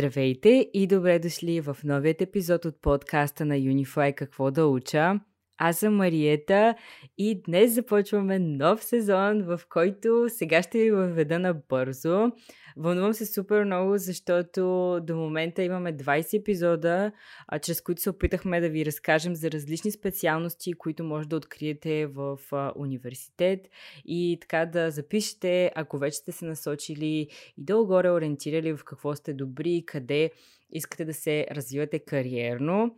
Здравейте и добре дошли в новият епизод от подкаста на Unify Какво да уча. Аз съм Мариета и днес започваме нов сезон, в който сега ще ви въведа набързо. Вълнувам се супер много, защото до момента имаме 20 епизода, чрез които се опитахме да ви разкажем за различни специалности, които може да откриете в университет и така да запишете, ако вече сте се насочили и долу-горе ориентирали в какво сте добри, къде искате да се развивате кариерно.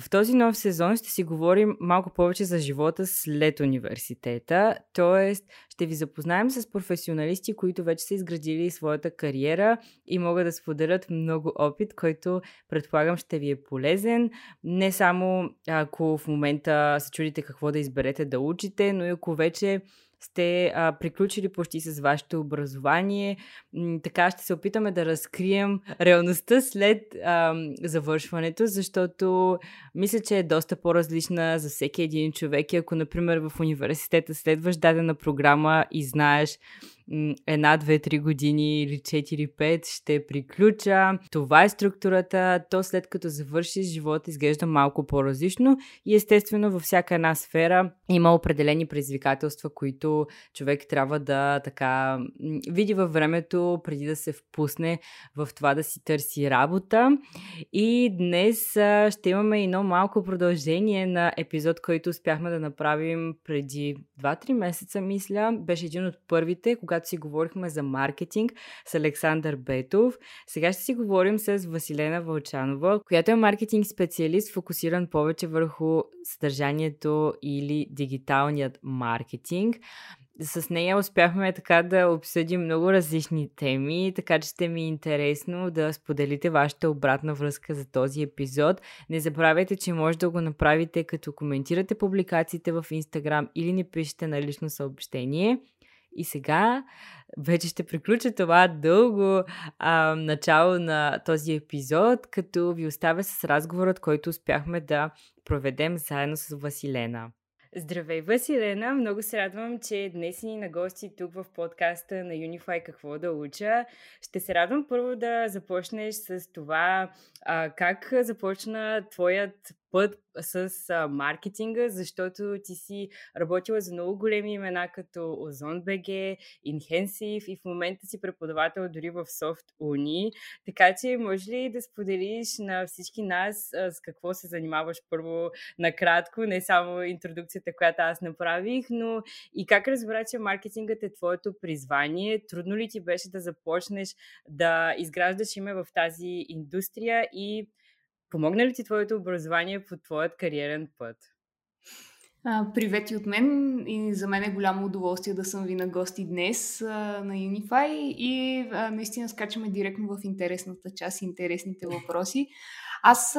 В този нов сезон ще си говорим малко повече за живота след университета, т.е. ще ви запознаем с професионалисти, които вече са изградили своята кариера и могат да споделят много опит, който предполагам ще ви е полезен. Не само ако в момента се чудите какво да изберете да учите, но и ако вече сте а, приключили почти с вашето образование. М- така ще се опитаме да разкрием реалността след а, завършването, защото мисля, че е доста по-различна за всеки един човек. И ако, например, в университета следваш дадена програма и знаеш една, две, три години или 4-5 ще приключа. Това е структурата. То след като завършиш, живота изглежда малко по-различно и естествено във всяка една сфера има определени предизвикателства, които човек трябва да така види във времето преди да се впусне в това да си търси работа. И днес ще имаме едно малко продължение на епизод, който успяхме да направим преди 2-3 месеца, мисля. Беше един от първите, когато когато си говорихме за маркетинг с Александър Бетов. Сега ще си говорим с Василена Вълчанова, която е маркетинг специалист, фокусиран повече върху съдържанието или дигиталният маркетинг. С нея успяхме така да обсъдим много различни теми, така че ще ми е интересно да споделите вашата обратна връзка за този епизод. Не забравяйте, че може да го направите като коментирате публикациите в Instagram или ни пишете на лично съобщение. И сега вече ще приключа това дълго а, начало на този епизод, като ви оставя с разговорът, който успяхме да проведем заедно с Василена. Здравей, Василена! Много се радвам, че днес ни на гости тук в подкаста на Unify Какво да уча. Ще се радвам първо да започнеш с това а, как започна твоят път с а, маркетинга, защото ти си работила за много големи имена като Ozon BG, Inhensive и в момента си преподавател дори в Soft Uni. Така че може ли да споделиш на всички нас а, с какво се занимаваш първо накратко, не само интродукцията, която аз направих, но и как разбра, че маркетингът е твоето призвание? Трудно ли ти беше да започнеш да изграждаш име в тази индустрия и Помогна ли ти твоето образование по твоят кариерен път? Привет и от мен и за мен е голямо удоволствие да съм ви на гости днес на Unify и наистина скачаме директно в интересната част, интересните въпроси. Аз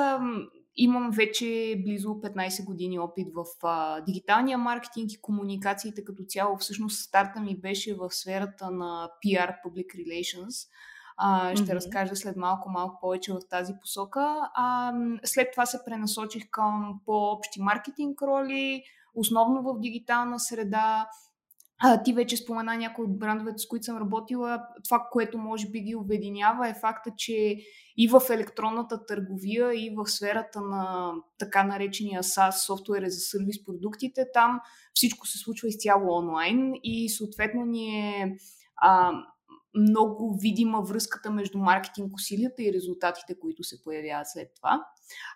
имам вече близо 15 години опит в а, дигиталния маркетинг и комуникациите като цяло. Всъщност старта ми беше в сферата на PR, Public Relations – а, ще mm-hmm. разкажа след малко, малко повече в тази посока. А, след това се пренасочих към по-общи маркетинг роли, основно в дигитална среда. А, ти вече спомена някои от брандовете, с които съм работила. Това, което може би ги обединява е факта, че и в електронната търговия, и в сферата на така наречения SaaS, софтуер за сервис продуктите, там всичко се случва изцяло онлайн и съответно ние а, много видима връзката между маркетинг усилията и резултатите, които се появяват след това.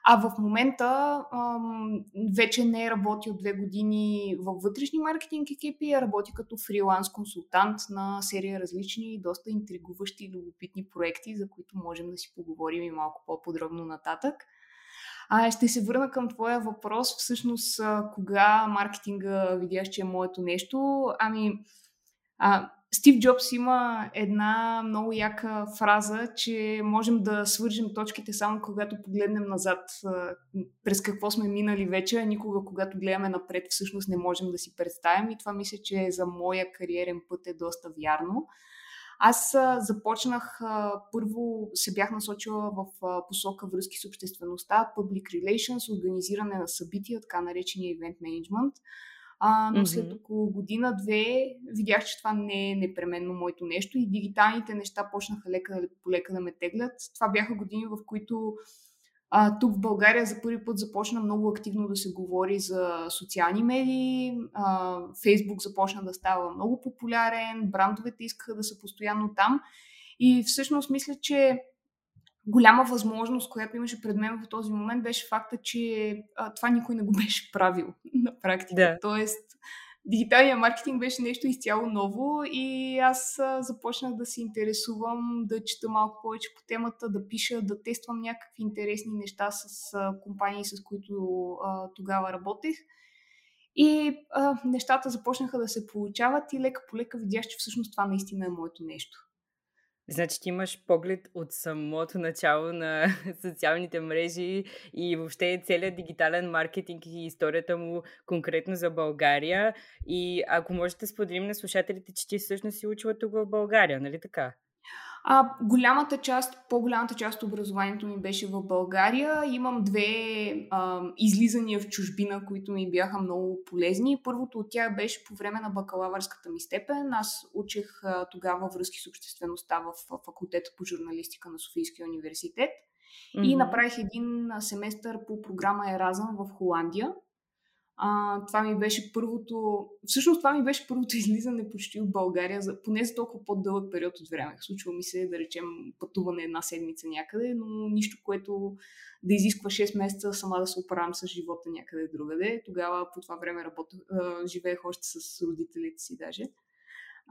А в момента ам, вече не е работи от две години във вътрешни маркетинг екипи, а работи като фриланс консултант на серия различни и доста интригуващи и любопитни проекти, за които можем да си поговорим и малко по-подробно нататък. А, ще се върна към твоя въпрос. Всъщност, кога маркетинга видяш, че е моето нещо? Ами, а, Стив Джобс има една много яка фраза, че можем да свържем точките само когато погледнем назад през какво сме минали вече, а никога когато гледаме напред всъщност не можем да си представим и това мисля, че за моя кариерен път е доста вярно. Аз започнах, първо се бях насочила в посока връзки с обществеността, public relations, организиране на събития, така наречения event management – А, но след около година-две видях, че това не е непременно моето нещо и дигиталните неща почнаха лека полека да ме теглят. Това бяха години, в които а, тук в България за първи път започна много активно да се говори за социални медии. А, Фейсбук започна да става много популярен, брандовете искаха да са постоянно там. И всъщност мисля, че голяма възможност, която имаше пред мен в този момент, беше факта, че а, това никой не го беше правил на практика. Да. Тоест, дигиталният маркетинг беше нещо изцяло ново и аз а, започнах да се интересувам, да чета малко повече по темата, да пиша, да тествам някакви интересни неща с а, компании, с които а, тогава работех. И а, нещата започнаха да се получават и лека по лека видях, че всъщност това наистина е моето нещо. Значи ти имаш поглед от самото начало на социалните мрежи и въобще целият дигитален маркетинг и историята му конкретно за България. И ако можете да споделим на слушателите, че ти всъщност си учила тук в България, нали така? А, голямата част, по-голямата част от образованието ми беше в България. Имам две а, излизания в чужбина, които ми бяха много полезни. Първото от тях беше по време на бакалавърската ми степен. Аз учех а, тогава връзки с обществеността в, в факултета по журналистика на Софийския университет. Mm-hmm. И направих един семестър по програма Еразъм в Холандия. А, това ми беше първото, всъщност това ми беше първото излизане почти от България, за, поне за толкова по-дълъг период от време. Случва ми се, да речем, пътуване една седмица някъде, но нищо, което да изисква 6 месеца сама да се оправям с живота някъде другаде. Тогава по това време работех, живеех още с родителите си даже.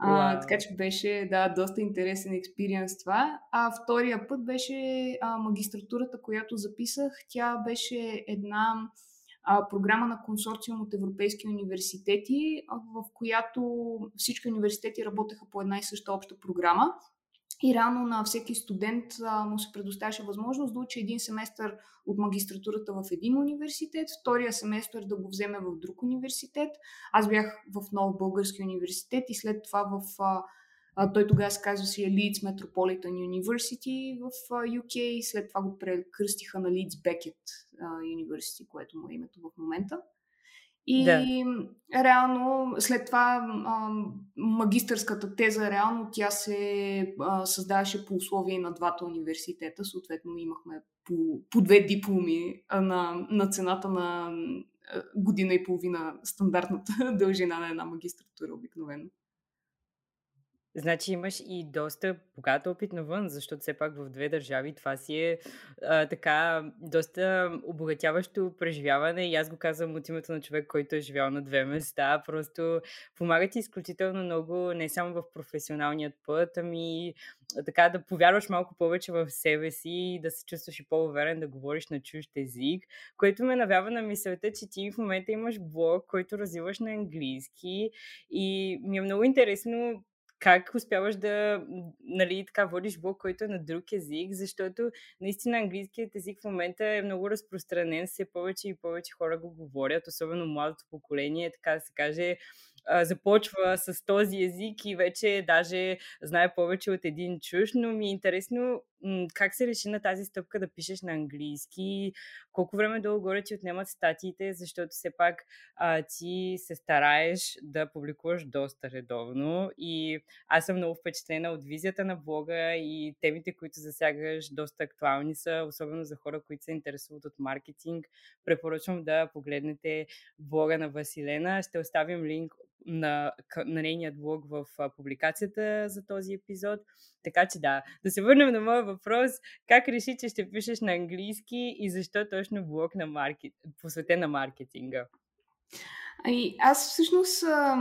А, wow. така че беше, да, доста интересен експириенс това. А втория път беше а, магистратурата, която записах. Тя беше една програма на консорциум от европейски университети, в която всички университети работеха по една и съща обща програма. И рано на всеки студент а, му се предоставяше възможност да учи един семестър от магистратурата в един университет, втория семестър да го вземе в друг университет. Аз бях в нов български университет и след това в а, а, той тогава се казваше Leeds Metropolitan University в UK, след това го прекръстиха на Leeds Beckett University, което му е името в момента. И да. реално, след това а, магистърската теза, реално тя се а, създаваше по условия на двата университета. Съответно имахме по, по две дипломи а, на, на цената на година и половина стандартната дължина на една магистратура обикновено. Значи имаш и доста богат опит навън, защото все пак в две държави това си е а, така доста обогатяващо преживяване. И аз го казвам от името на човек, който е живял на две места. Просто помага ти изключително много не само в професионалният път, ами така да повярваш малко повече в себе си и да се чувстваш и по-уверен да говориш на чужд език, което ме навява на мисълта, че ти в момента имаш блог, който развиваш на английски. И ми е много интересно как успяваш да нали, така водиш блог, който е на друг език, защото наистина английският език в момента е много разпространен, все повече и повече хора го говорят, особено младото поколение, така да се каже, започва с този език и вече даже знае повече от един чуж, но ми е интересно как се реши на тази стъпка да пишеш на английски, колко време долу-горе ти отнемат статиите, защото все пак а, ти се стараеш да публикуваш доста редовно и аз съм много впечатлена от визията на блога и темите, които засягаш, доста актуални са, особено за хора, които се интересуват от маркетинг. Препоръчвам да погледнете блога на Василена. Ще оставим линк на, на нейният блог в публикацията за този епизод. Така че да, да се върнем на моя въпрос. Как реши, че ще пишеш на английски и защо точно блог на маркет... посветен на маркетинга? Ами, аз всъщност а,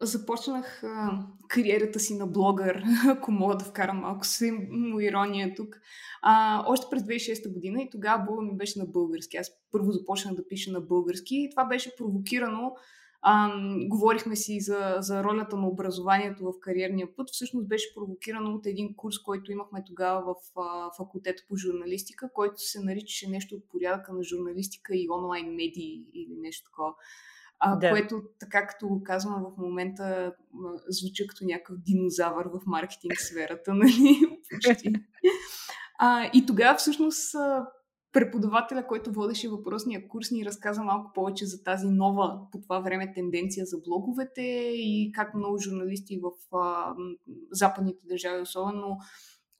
започнах а, кариерата си на блогър, ако мога да вкарам малко му ирония тук, а, още през 2006 година и тогава блога ми беше на български. Аз първо започнах да пиша на български и това беше провокирано а, говорихме си за, за ролята на образованието в кариерния път. Всъщност беше провокирано от един курс, който имахме тогава в а, факултета по журналистика, който се наричаше нещо от порядъка на журналистика и онлайн медии или нещо такова. А, да. Което, така като го казвам в момента, звучи като някакъв динозавър в маркетинг сферата, нали? Почти. А, и тогава всъщност преподавателя, който водеше въпросния курс, ни разказа малко повече за тази нова по това време тенденция за блоговете и как много журналисти в а, западните държави, особено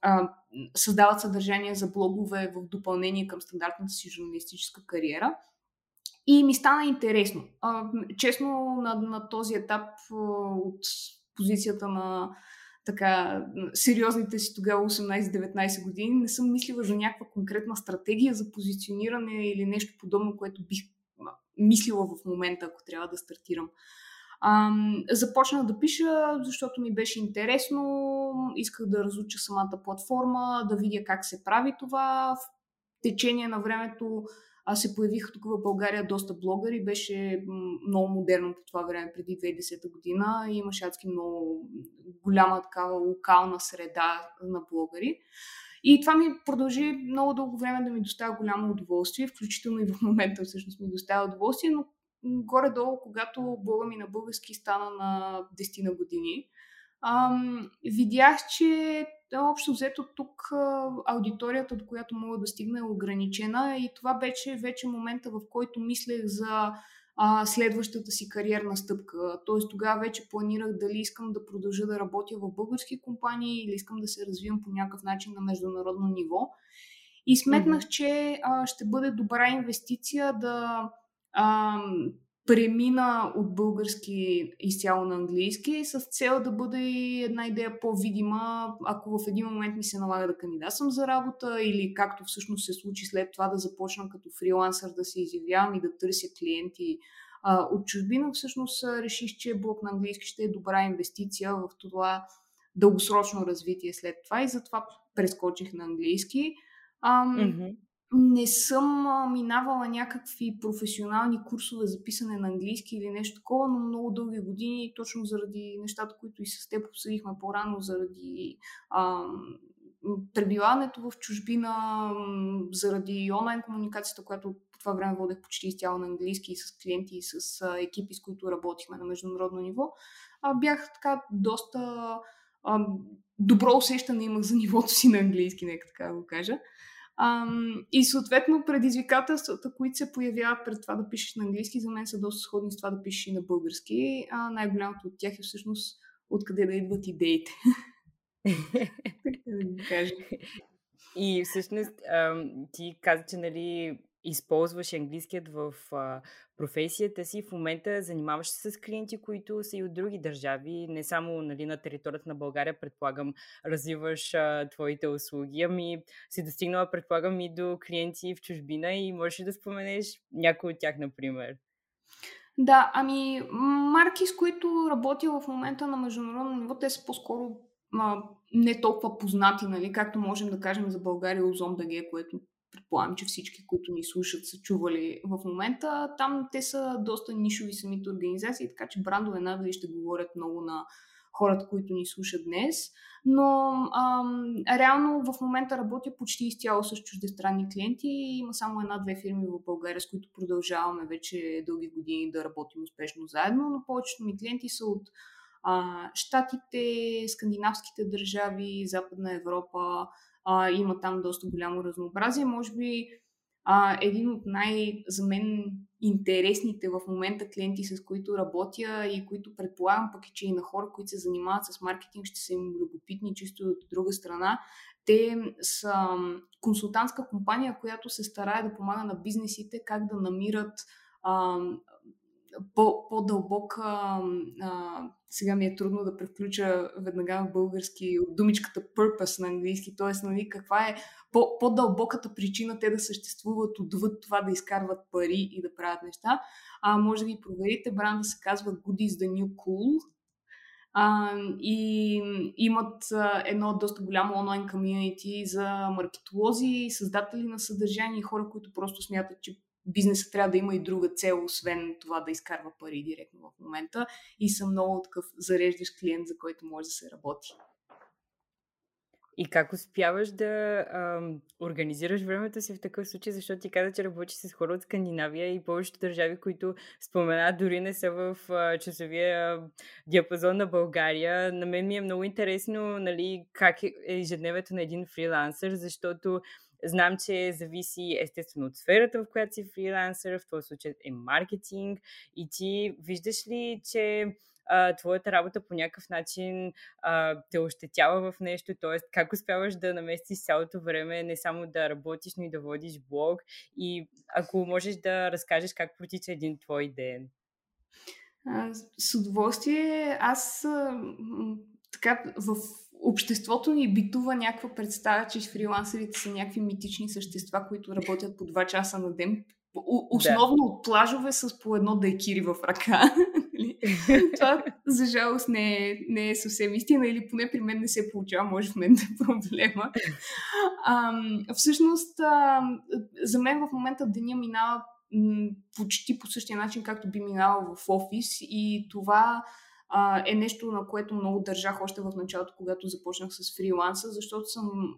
а, създават съдържание за блогове в допълнение към стандартната си журналистическа кариера. И ми стана интересно. А, честно, на, на този етап от позицията на така сериозните си тогава 18-19 години, не съм мислила за някаква конкретна стратегия за позициониране или нещо подобно, което бих мислила в момента, ако трябва да стартирам. А, започнах да пиша, защото ми беше интересно, исках да разуча самата платформа, да видя как се прави това. В течение на времето а се появиха тук в България доста блогъри, беше много модерно по това време, преди 2010 година и имаше адски много голяма такава локална среда на блогъри. И това ми продължи много дълго време да ми доставя голямо удоволствие, включително и в момента всъщност ми доставя удоволствие, но горе-долу, когато блога ми на български стана на 10 на години, ам, видях, че общо взето тук аудиторията, до която мога да стигна е ограничена и това беше вече момента, в който мислех за а, следващата си кариерна стъпка. Тоест тогава вече планирах дали искам да продължа да работя в български компании или искам да се развивам по някакъв начин на международно ниво. И сметнах, че а, ще бъде добра инвестиция да а, премина от български изцяло на английски с цел да бъде една идея по-видима, ако в един момент ми се налага да кандидатствам за работа или както всъщност се случи след това да започна като фрилансър да се изявявам и да търся клиенти а, от чужбина, всъщност реших, че блок на английски ще е добра инвестиция в това дългосрочно развитие след това и затова прескочих на английски. Ам, mm-hmm не съм минавала някакви професионални курсове за писане на английски или нещо такова, но много дълги години, точно заради нещата, които и с теб обсъдихме по-рано, заради а, пребиването в чужбина, заради онлайн комуникацията, която по това време водех почти изцяло на английски и с клиенти и с екипи, с които работихме на международно ниво, бях така доста добро усещане имах за нивото си на английски, нека така го кажа. Ам, и съответно предизвикателствата, които се появяват пред това да пишеш на английски, за мен са доста сходни с това да пишеш и на български. А най-голямото от тях е всъщност откъде да идват идеите. И всъщност ти каза, че нали, използваш английският в а, професията си. В момента занимаваш се с клиенти, които са и от други държави, не само нали, на територията на България, предполагам, развиваш а, твоите услуги, ами си достигнала, предполагам, и до клиенти в чужбина и можеш да споменеш някой от тях, например. Да, ами марки, с които работя в момента на международно ниво, те са по-скоро а, не толкова познати, нали, както можем да кажем за България Озон БГ, което предполагам, че всички, които ни слушат, са чували в момента. Там те са доста нишови самите организации, така че брандове надали ще говорят много на хората, които ни слушат днес. Но ам, реално в момента работя почти изцяло с чуждестранни клиенти. Има само една-две фирми в България, с които продължаваме вече дълги години да работим успешно заедно, но повечето ми клиенти са от а, Штатите, скандинавските държави, Западна Европа, а, има там доста голямо разнообразие. Може би а, един от най- за мен интересните в момента клиенти, с които работя и които предполагам пък и, че и на хора, които се занимават с маркетинг, ще са им любопитни чисто от друга страна. Те са консултантска компания, която се старае да помага на бизнесите как да намират а, по, по-дълбока, а, сега ми е трудно да превключа веднага в български думичката purpose на английски, т.е. Нали, каква е по, по-дълбоката причина те да съществуват отвъд това да изкарват пари и да правят неща. А, може да ги проверите, бранда се казва Good is the New Cool. А, и имат едно доста голямо онлайн комьюнити за маркетолози, създатели на съдържание и хора, които просто смятат, че бизнесът трябва да има и друга цел, освен това да изкарва пари директно в момента. И съм много такъв зареждаш клиент, за който може да се работи. И как успяваш да ам, организираш времето си в такъв случай, защото ти каза, че работиш с хора от Скандинавия и повечето държави, които спомена, дори не са в а, часовия диапазон на България. На мен ми е много интересно нали, как е ежедневието на един фрилансър, защото Знам, че зависи естествено от сферата, в която си фрилансър, в този случай е маркетинг и ти виждаш ли, че а, твоята работа по някакъв начин а, те ощетява в нещо, т.е. как успяваш да наместиш цялото време, не само да работиш, но и да водиш блог и ако можеш да разкажеш как протича един твой ден. А, с удоволствие. Аз а, така в обществото ни битува някаква представа, че фрилансерите са някакви митични същества, които работят по 2 часа на ден. Основно да. от плажове с по едно дайкири в ръка. Нали? Това, за жалост, не е, не е съвсем истина или поне при мен не се получава, може в мен да е проблема. А, всъщност, а, за мен в момента деня минава почти по същия начин, както би минала в офис и това е нещо, на което много държах още в началото, когато започнах с фриланса, защото съм,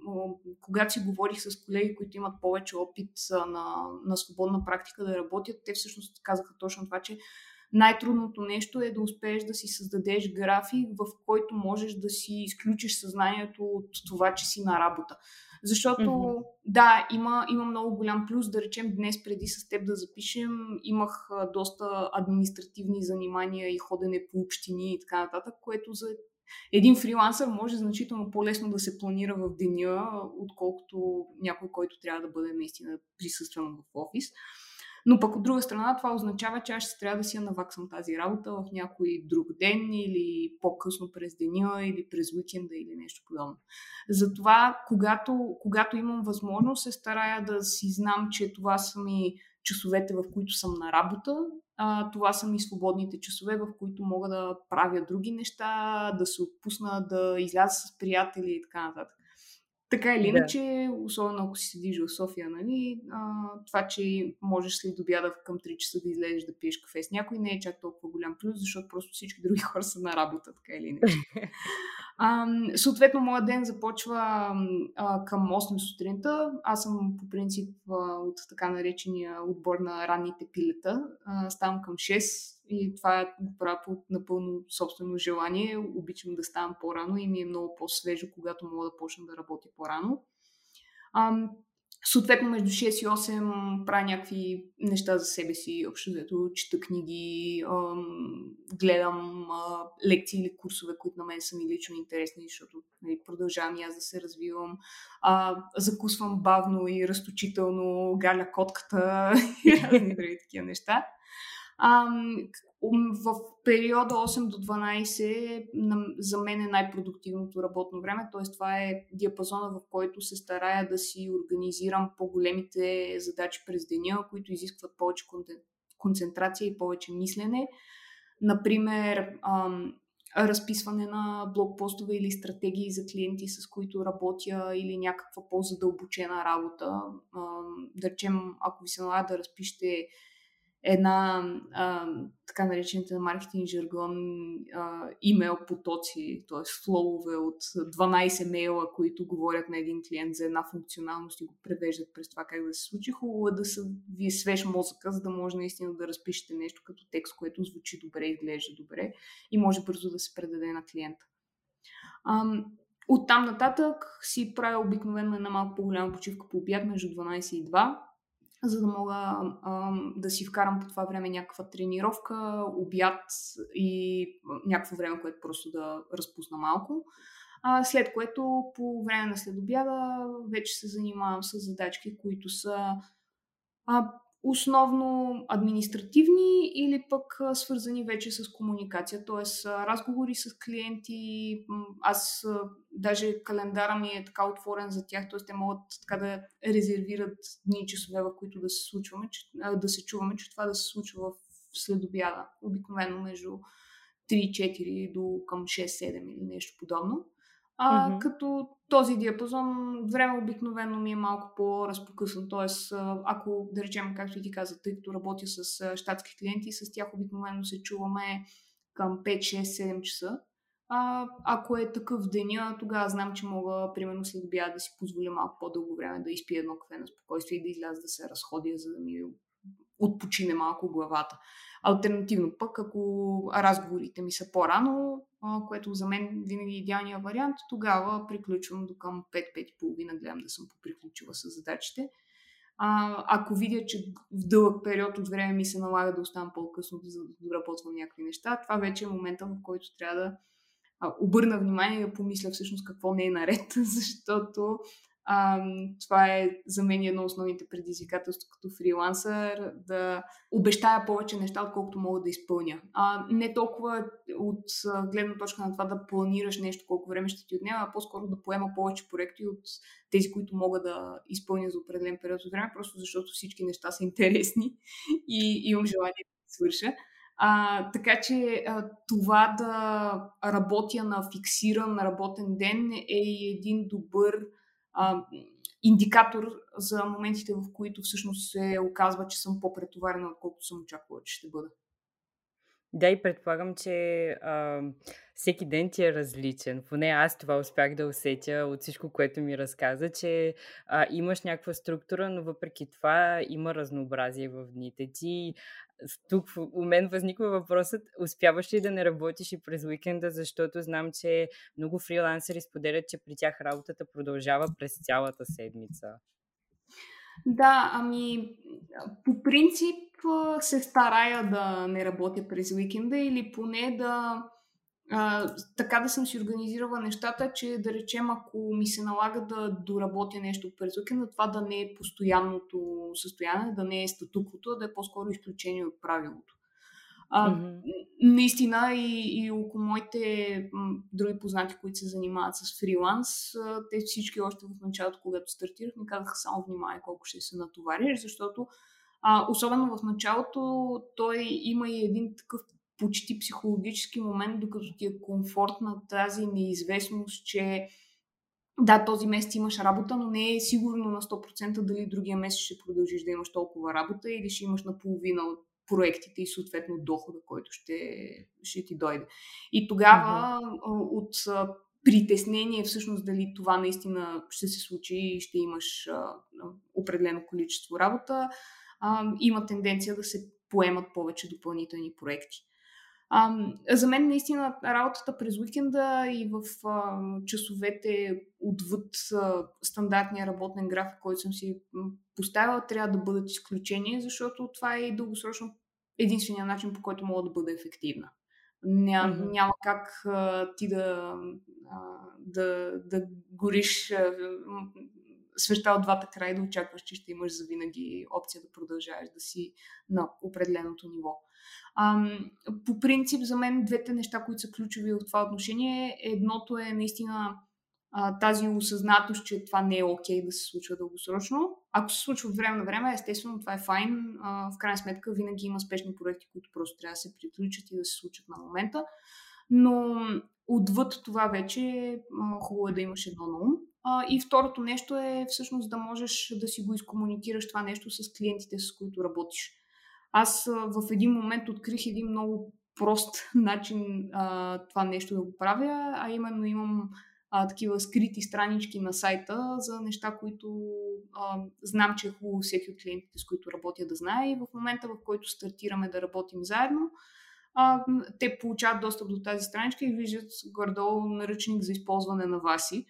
когато си говорих с колеги, които имат повече опит на, на свободна практика да работят, те всъщност казаха точно това, че най-трудното нещо е да успееш да си създадеш график, в който можеш да си изключиш съзнанието от това, че си на работа. Защото, mm-hmm. да, има, има много голям плюс. Да речем, днес преди с теб да запишем, имах доста административни занимания и ходене по общини и така нататък, което за един фрилансър може значително по-лесно да се планира в деня, отколкото някой, който трябва да бъде наистина присъствен в офис. Но пък от друга страна това означава, че аз ще трябва да си я наваксам тази работа в някой друг ден или по-късно през деня или през уикенда или нещо подобно. Затова, когато, когато имам възможност, се старая да си знам, че това са ми часовете, в които съм на работа, а, това са ми свободните часове, в които мога да правя други неща, да се отпусна, да изляза с приятели и така нататък. Така или иначе, да. особено ако си седиш в София, нали, а, това, че можеш след обяда към 3 часа да излезеш да пиеш кафе с някой, не е чак толкова голям плюс, защото просто всички други хора са на работа, така или иначе. А, съответно, моят ден започва а, към 8 сутринта. Аз съм по принцип а, от така наречения отбор на ранните пилета. А, ставам към 6 и това го правя по напълно собствено желание. Обичам да ставам по-рано и ми е много по-свежо, когато мога да почна да работя по-рано. А, Съответно, между 6 и 8 правя някакви неща за себе си, общо взето, чета книги, гледам лекции или курсове, които на мен са ми лично интересни, защото нали, продължавам и аз да се развивам. А, закусвам бавно и разточително, галя котката и разни други такива неща. В периода 8 до 12 за мен е най-продуктивното работно време, т.е. това е диапазона, в който се старая да си организирам по-големите задачи през деня, които изискват повече концентрация и повече мислене. Например, разписване на блокпостове или стратегии за клиенти, с които работя, или някаква по-задълбочена работа. Да речем, ако ви се налага да разпишете една а, така наречените на маркетинг жаргон а, имейл потоци, т.е. флоуве от 12 мейла, които говорят на един клиент за една функционалност и го превеждат през това как да се случи. Хубаво е да са ви е свеж мозъка, за да може наистина да разпишете нещо като текст, което звучи добре, изглежда добре и може бързо да се предаде на клиента. От там нататък си правя обикновено една малко по-голяма почивка по обяд между 12 и 2 за да мога а, да си вкарам по това време някаква тренировка, обяд и някакво време, което просто да разпусна малко. А, след което по време на следобяда вече се занимавам с задачки, които са а, основно административни или пък свързани вече с комуникация, т.е. разговори с клиенти. Аз даже календара ми е така отворен за тях, т.е. те могат така да резервират дни и часове, в които да се, случваме, че, да се чуваме, че това да се случва в следобяда, обикновено между 3-4 до към 6-7 или нещо подобно. А, mm-hmm. Като този диапазон време обикновено ми е малко по-разпокъсан. Тоест, ако, да речем, както и ти каза, тъй като работя с щатски клиенти, с тях обикновено се чуваме към 5, 6, 7 часа. А, ако е такъв деня, тогава знам, че мога, примерно, след обяд да си позволя малко по-дълго време да изпия едно кафе на спокойствие и да изляза да се разходя, за да ми отпочине малко главата. Альтернативно пък, ако разговорите ми са по-рано, което за мен винаги е идеалният вариант, тогава приключвам до към 5-5.30, гледам да съм поприключила с задачите. А, ако видя, че в дълъг период от време ми се налага да оставам по-късно, за да доработвам някакви неща, това вече е момента, в който трябва да обърна внимание и да помисля всъщност какво не е наред, защото а, това е за мен едно основните предизвикателства като фрилансър да обещая повече неща, отколкото мога да изпълня. А, не толкова от гледна точка на това да планираш нещо, колко време ще ти отнема, а по-скоро да поема повече проекти от тези, които мога да изпълня за определен период от време, просто защото всички неща са интересни и имам желание да свърша. А, така че а, това да работя на фиксиран работен ден е един добър индикатор за моментите, в които всъщност се оказва, че съм по-претоварена, отколкото съм очаквала, че ще бъда. Да, и предполагам, че а, всеки ден ти е различен. Поне аз това успях да усетя от всичко, което ми разказа, че а, имаш някаква структура, но въпреки това има разнообразие в дните ти тук у мен възниква въпросът, успяваш ли да не работиш и през уикенда, защото знам, че много фрилансери споделят, че при тях работата продължава през цялата седмица. Да, ами по принцип се старая да не работя през уикенда или поне да а, така да съм си организирала нещата, че да речем, ако ми се налага да доработя нещо през уикенда, това да не е постоянното състояние, да не е статуквото, а да е по-скоро изключение от правилото. А, mm-hmm. Наистина и, и около моите м, други познати, които се занимават с фриланс, те всички още в началото, когато стартирах, ми казаха само внимание колко ще се натовариш, защото а, особено в началото той има и един такъв почти психологически момент, докато ти е комфортна тази неизвестност, че да, този месец имаш работа, но не е сигурно на 100% дали другия месец ще продължиш да имаш толкова работа или ще имаш наполовина от проектите и съответно дохода, който ще, ще ти дойде. И тогава uh-huh. от притеснение всъщност дали това наистина ще се случи и ще имаш а, определено количество работа, а, има тенденция да се поемат повече допълнителни проекти. А, за мен наистина работата през уикенда и в а, часовете отвъд а, стандартния работен график, който съм си поставила, трябва да бъдат изключение, защото това е дългосрочно единствения начин, по който мога да бъда ефективна. Ня, mm-hmm. Няма как а, ти да, а, да, да гориш а, свеща от двата края да очакваш, че ще имаш завинаги опция да продължаваш да си на определеното ниво. Ам, по принцип, за мен двете неща, които са ключови в това отношение, едното е наистина а, тази осъзнатост, че това не е окей okay да се случва дългосрочно. Ако се случва от време на време, естествено това е файн. А, в крайна сметка винаги има спешни проекти, които просто трябва да се приключат и да се случат на момента. Но отвъд това вече а, хубаво е да имаш едно на ум. А, и второто нещо е всъщност да можеш да си го изкомуникираш това нещо с клиентите, с които работиш. Аз в един момент открих един много прост начин а, това нещо да го правя, а именно имам а, такива скрити странички на сайта за неща, които а, знам, че е хубаво всеки от клиентите, с които работя да знае. И в момента, в който стартираме да работим заедно, а, те получават достъп до тази страничка и виждат гордо наръчник за използване на Васи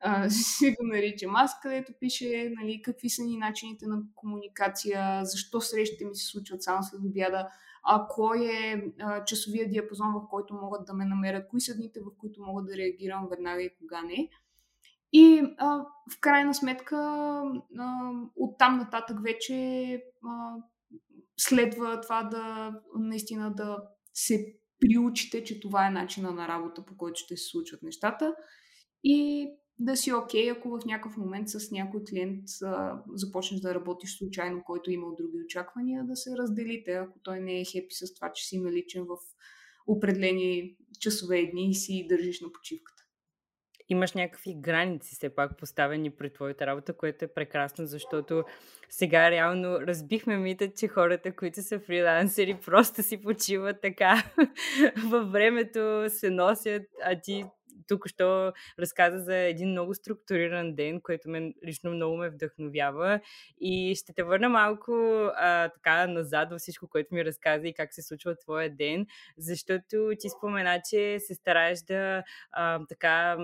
си го наричам аз, където пише нали, какви са ни начините на комуникация, защо срещите ми се случват само след обяда, а кой е а, часовия диапазон, в който могат да ме намерят, кои са дните, в които мога да реагирам веднага и кога не. И а, в крайна сметка а, оттам нататък вече а, следва това да наистина да се приучите, че това е начина на работа, по който ще се случват нещата. И да си окей, okay, ако в някакъв момент с някой клиент а, започнеш да работиш случайно, който има други очаквания, да се разделите, ако той не е хепи с това, че си наличен в определени часове и дни и си държиш на почивката. Имаш някакви граници все пак поставени пред твоята работа, което е прекрасно, защото сега реално разбихме мита, че хората, които са фрилансери, просто си почиват така във времето, се носят, а ти тук що разказа за един много структуриран ден, който мен лично много ме вдъхновява. И ще те върна малко а, така назад във всичко, което ми разказа и как се случва твоя ден, защото ти спомена, че се стараеш да а, така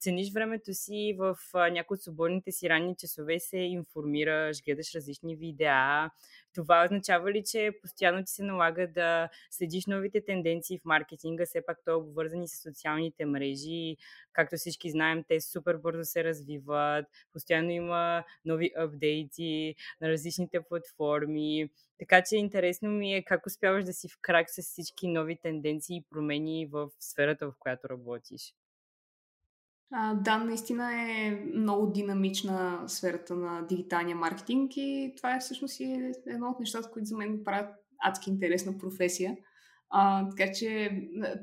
цениш времето си в някои от свободните си ранни часове, се информираш, гледаш различни видеа, това означава ли, че постоянно ти се налага да следиш новите тенденции в маркетинга, все пак то е обвързани с социалните мрежи, както всички знаем, те супер бързо се развиват, постоянно има нови апдейти на различните платформи, така че интересно ми е как успяваш да си в крак с всички нови тенденции и промени в сферата, в която работиш. А, да, наистина е много динамична сферата на дигиталния маркетинг и това е всъщност и едно от нещата, които за мен правят адски интересна професия. А, така че,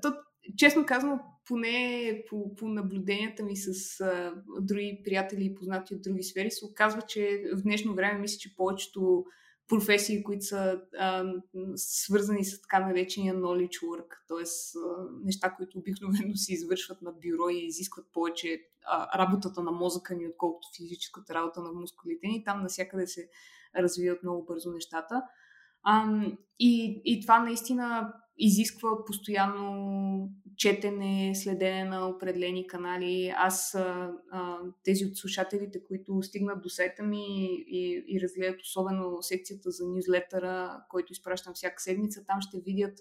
то, честно казано, поне по, по наблюденията ми с а, други приятели и познати от други сфери, се оказва, че в днешно време мисля, че повечето професии, които са а, свързани с така наречения knowledge work, т.е. неща, които обикновено се извършват на бюро и изискват повече а, работата на мозъка ни, отколкото физическата работа на мускулите ни. Там насякъде се развиват много бързо нещата. А, и, и това наистина изисква постоянно четене, следене на определени канали. Аз, тези от слушателите, които стигнат до сайта ми и, и разгледат особено секцията за нюзлетъра, който изпращам всяка седмица, там ще видят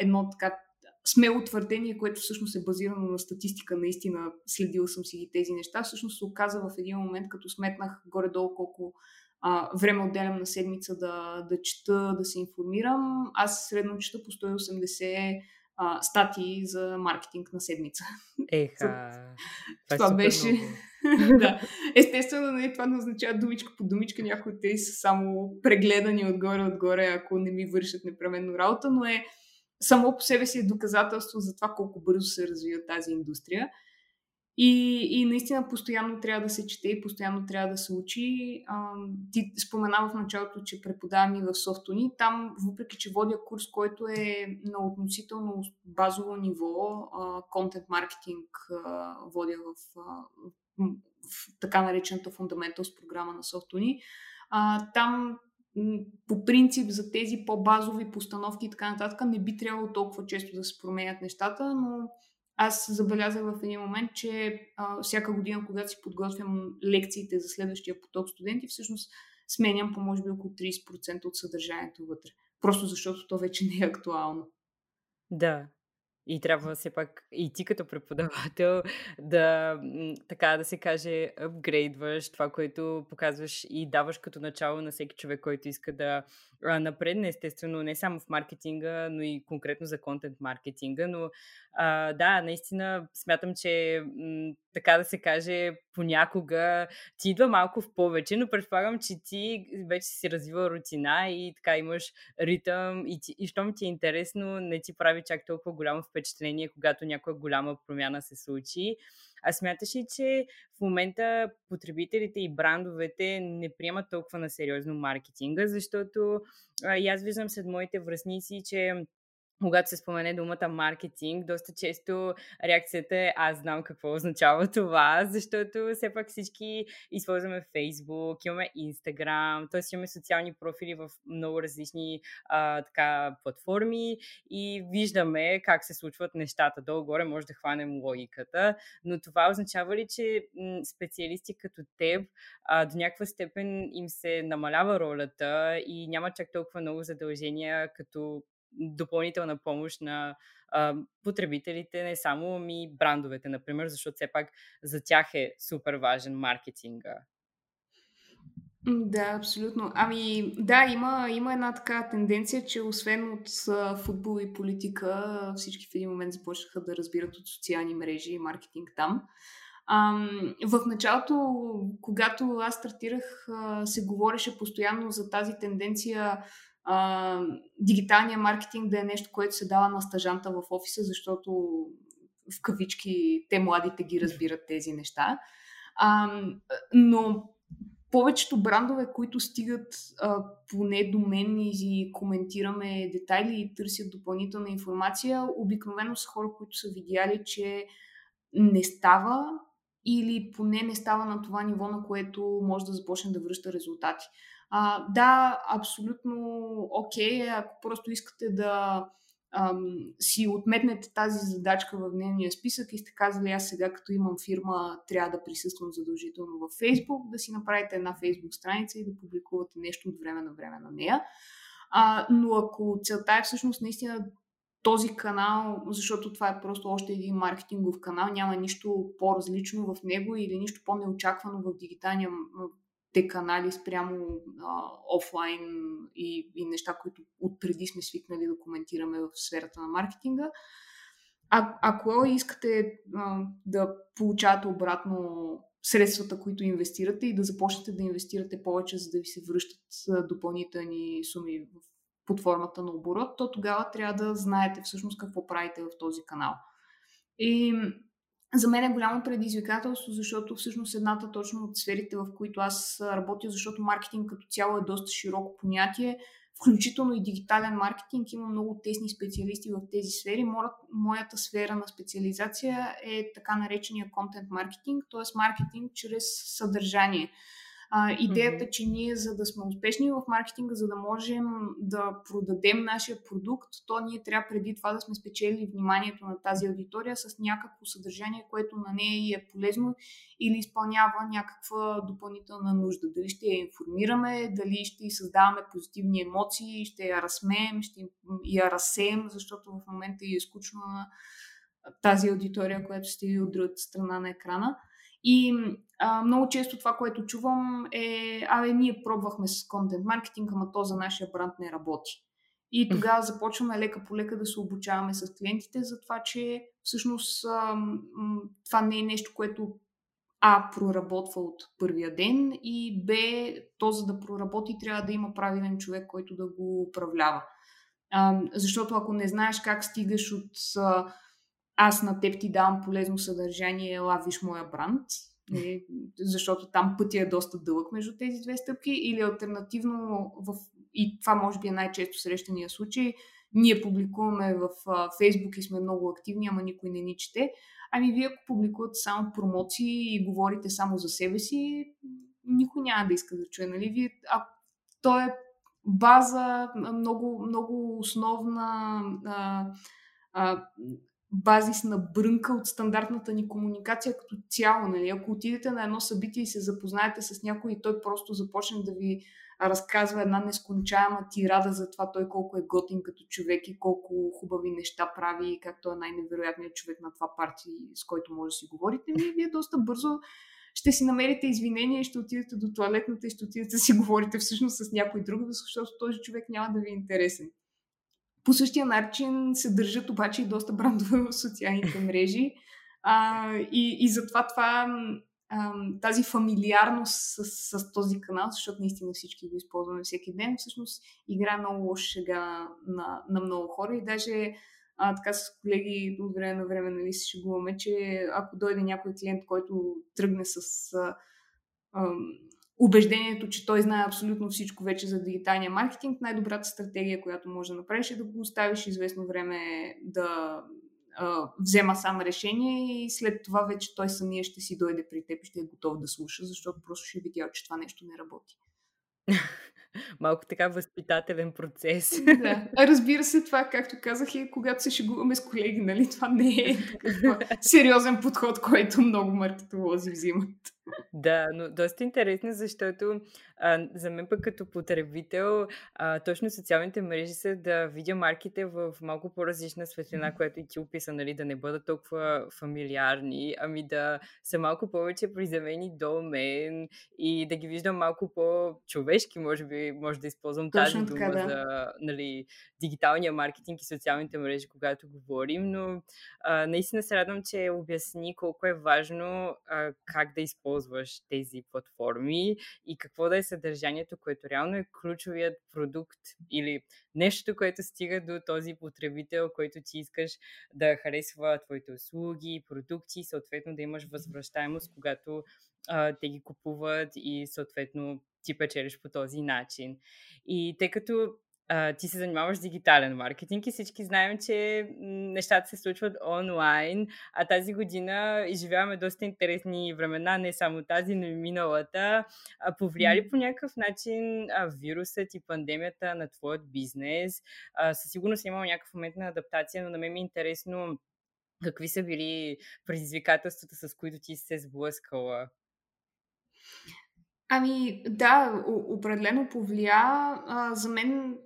едно така смело твърдение, което всъщност е базирано на статистика. Наистина следил съм си ги тези неща. Всъщност се оказа в един момент, като сметнах горе-долу колко а, време отделям на седмица да, да чета, да се информирам. Аз средно чета по 180 а, статии за маркетинг на седмица. Еха, това, това беше... да. Естествено, не, нали, това не означава думичка по думичка. Някои от тези са само прегледани отгоре-отгоре, ако не ми вършат непременно работа, но е само по себе си е доказателство за това колко бързо се развива тази индустрия. И, и наистина постоянно трябва да се чете и постоянно трябва да се учи. А, ти спомена в началото, че преподавам и в Софтуни. Там, въпреки че водя курс, който е на относително базово ниво, контент маркетинг водя в, в, в така наречената Fundamentals програма на Софтуни, там по принцип за тези по-базови постановки и така нататък не би трябвало толкова често да се променят нещата, но аз забелязах в един момент, че а, всяка година, когато си подготвям лекциите за следващия поток студенти, всъщност сменям по може би около 30% от съдържанието вътре. Просто защото то вече не е актуално. Да, и трябва все пак и ти като преподавател да, така да се каже, апгрейдваш това, което показваш и даваш като начало на всеки човек, който иска да напредне, естествено, не само в маркетинга, но и конкретно за контент маркетинга. Но а, да, наистина смятам, че така да се каже, понякога ти идва малко в повече, но предполагам, че ти вече си развива рутина и така имаш ритъм и, ти, и щом ти е интересно, не ти прави чак толкова голямо впечатление, когато някоя голяма промяна се случи. А смяташ ли, че в момента потребителите и брандовете не приемат толкова на сериозно маркетинга, защото а, и аз виждам след моите връзници, че когато се спомене думата маркетинг, доста често реакцията е аз знам какво означава това, защото все пак всички използваме Facebook, имаме Instagram, т.е. имаме социални профили в много различни а, така, платформи и виждаме как се случват нещата. Долу-горе може да хванем логиката, но това означава ли, че специалисти като теб а, до някаква степен им се намалява ролята и няма чак толкова много задължения като допълнителна помощ на а, потребителите, не само ми брандовете, например, защото все пак за тях е супер важен маркетинга. Да, абсолютно. Ами, да, има, има една така тенденция, че освен от футбол и политика, всички в един момент започнаха да разбират от социални мрежи и маркетинг там. А, в началото, когато аз стартирах, се говореше постоянно за тази тенденция а, дигиталния маркетинг да е нещо, което се дава на стажанта в офиса, защото в кавички те младите ги разбират тези неща. А, но повечето брандове, които стигат а, поне до мен и коментираме детайли и търсят допълнителна информация, обикновено са хора, които са видяли, че не става или поне не става на това ниво, на което може да започне да връща резултати. А, да, абсолютно окей, okay, ако просто искате да ам, си отметнете тази задачка в дневния списък и сте казали аз сега като имам фирма трябва да присъствам задължително в Facebook, да си направите една Facebook страница и да публикувате нещо от време на време на нея. А, но ако целта е всъщност наистина този канал, защото това е просто още един маркетингов канал, няма нищо по-различно в него или нищо по-неочаквано в дигиталния те канали спрямо а, офлайн и, и неща, които отпреди сме свикнали да коментираме в сферата на маркетинга. А, ако искате а, да получавате обратно средствата, които инвестирате и да започнете да инвестирате повече, за да ви се връщат допълнителни суми под формата на оборот, то тогава трябва да знаете всъщност какво правите в този канал. И за мен е голямо предизвикателство, защото всъщност едната точно от сферите, в които аз работя, защото маркетинг като цяло е доста широко понятие, включително и дигитален маркетинг. Има много тесни специалисти в тези сфери. Моята сфера на специализация е така наречения контент маркетинг, т.е. маркетинг чрез съдържание. А, идеята, че ние, за да сме успешни в маркетинга, за да можем да продадем нашия продукт, то ние трябва преди това да сме спечели вниманието на тази аудитория с някакво съдържание, което на нея е полезно или изпълнява някаква допълнителна нужда. Дали ще я информираме, дали ще й създаваме позитивни емоции, ще я разсмеем, ще я разсеем, защото в момента е скучно на тази аудитория, която сте от другата страна на екрана. И а, много често това, което чувам е, абе, ние пробвахме с контент маркетинг, ама то за нашия бранд не работи. И тогава започваме лека по лека да се обучаваме с клиентите за това, че всъщност а, това не е нещо, което А проработва от първия ден и Б, то за да проработи трябва да има правилен човек, който да го управлява. А, защото ако не знаеш как стигаш от а, аз на теб ти давам полезно съдържание, ела виж моя бранд, нали, защото там пътя е доста дълъг между тези две стъпки, или альтернативно, в, и това може би е най-често срещания случай, ние публикуваме в Фейсбук и сме много активни, ама никой не ни чете. Ами вие ако публикувате само промоции и говорите само за себе си, никой няма да иска да чуе. Нали? Вие, а, то е база, много, много основна а, а, базисна брънка от стандартната ни комуникация като цяло. Нали? Ако отидете на едно събитие и се запознаете с някой и той просто започне да ви разказва една нескончаема тирада за това той колко е готин като човек и колко хубави неща прави и как той е най-невероятният човек на това парти, с който може да си говорите, ми вие доста бързо ще си намерите извинения и ще отидете до туалетната и ще отидете да си говорите всъщност с някой друг, защото този човек няма да ви е интересен. По същия начин се държат обаче и доста брандове в социалните мрежи. А, и, и затова това, а, тази фамилиарност с, с този канал, защото наистина всички го използваме всеки ден, всъщност играе много лоша шега на, на много хора и даже а, така с колеги от време на време нали, се шегуваме, че ако дойде някой клиент, който тръгне с а, убеждението, че той знае абсолютно всичко вече за дигиталния маркетинг, най-добрата стратегия, която може да направиш е да го оставиш известно време да а, взема сам решение и след това вече той самия ще си дойде при теб и ще е готов да слуша, защото просто ще е видял, че това нещо не работи. Малко така възпитателен процес. Да. Разбира се, това, както казах, е когато се шегуваме с колеги, нали? Това не е сериозен подход, който много маркетолози взимат. Да, но доста интересно, защото а, за мен пък като потребител, а, точно социалните мрежи са да видя марките в малко по-различна светлина, която и ти описа, нали, да не бъдат толкова фамилиарни, ами да са малко повече приземени до мен и да ги виждам малко по-човешки, може би, може да използвам точно тази така, дума да. за нали, дигиталния маркетинг и социалните мрежи, когато говорим, но а, наистина се радвам, че обясни колко е важно а, как да използваш тези платформи и какво да е съдържанието, което реално е ключовият продукт или нещо, което стига до този потребител, който ти искаш да харесва твоите услуги, продукти съответно да имаш възвръщаемост, когато а, те ги купуват и съответно ти печелиш по този начин. И тъй като а, ти се занимаваш с дигитален маркетинг и всички знаем, че нещата се случват онлайн, а тази година изживяваме доста интересни времена, не само тази, но и миналата. А, повлияли по някакъв начин а, вирусът и пандемията на твоят бизнес? А, със сигурност е имал някакъв момент на адаптация, но на мен ми е интересно какви са били предизвикателствата, с които ти се сблъскала? Ами да, определено повлия. А, за мен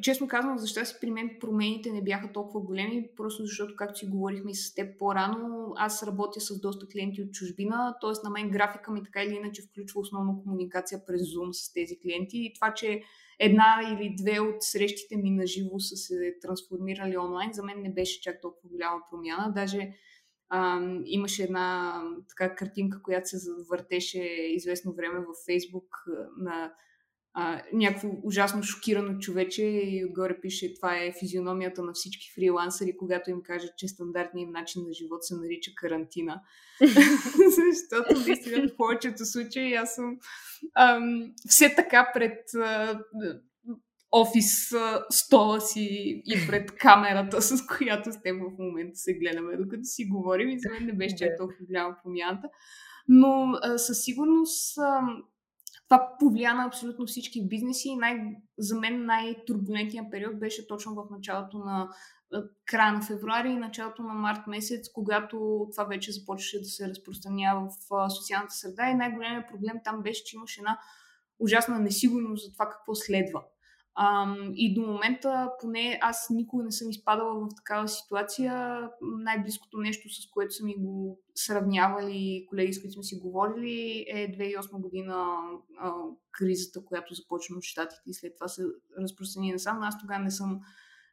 честно казвам, защо си при мен промените не бяха толкова големи, просто защото, както си говорихме и с теб по-рано, аз работя с доста клиенти от чужбина, т.е. на мен графика ми така или иначе включва основно комуникация през Zoom с тези клиенти и това, че една или две от срещите ми на живо са се трансформирали онлайн, за мен не беше чак толкова голяма промяна. Даже а, имаше една така картинка, която се завъртеше известно време във Фейсбук на а, някакво ужасно шокирано човече и отгоре пише това е физиономията на всички фрилансери, когато им кажат, че стандартният им начин на живот се нарича карантина. Защото наистина в повечето случаи аз съм ам, все така пред а, офис а, стола си и пред камерата, с която с теб в момента се гледаме, докато си говорим и за мен не беше чак толкова голяма промяната. Но а, със сигурност а, това повлия на абсолютно всички бизнеси и най- за мен най-турбулентният период беше точно в началото на края на февруари и началото на март месец, когато това вече започваше да се разпространява в социалната среда и най-големият проблем там беше, че имаше една ужасна несигурност за това какво следва. А, и до момента, поне аз никога не съм изпадала в такава ситуация. Най-близкото нещо, с което са ми го сравнявали колеги, с които сме си говорили, е 2008 година а, кризата, която започна от Штатите и след това се разпространи насам. Аз тогава не съм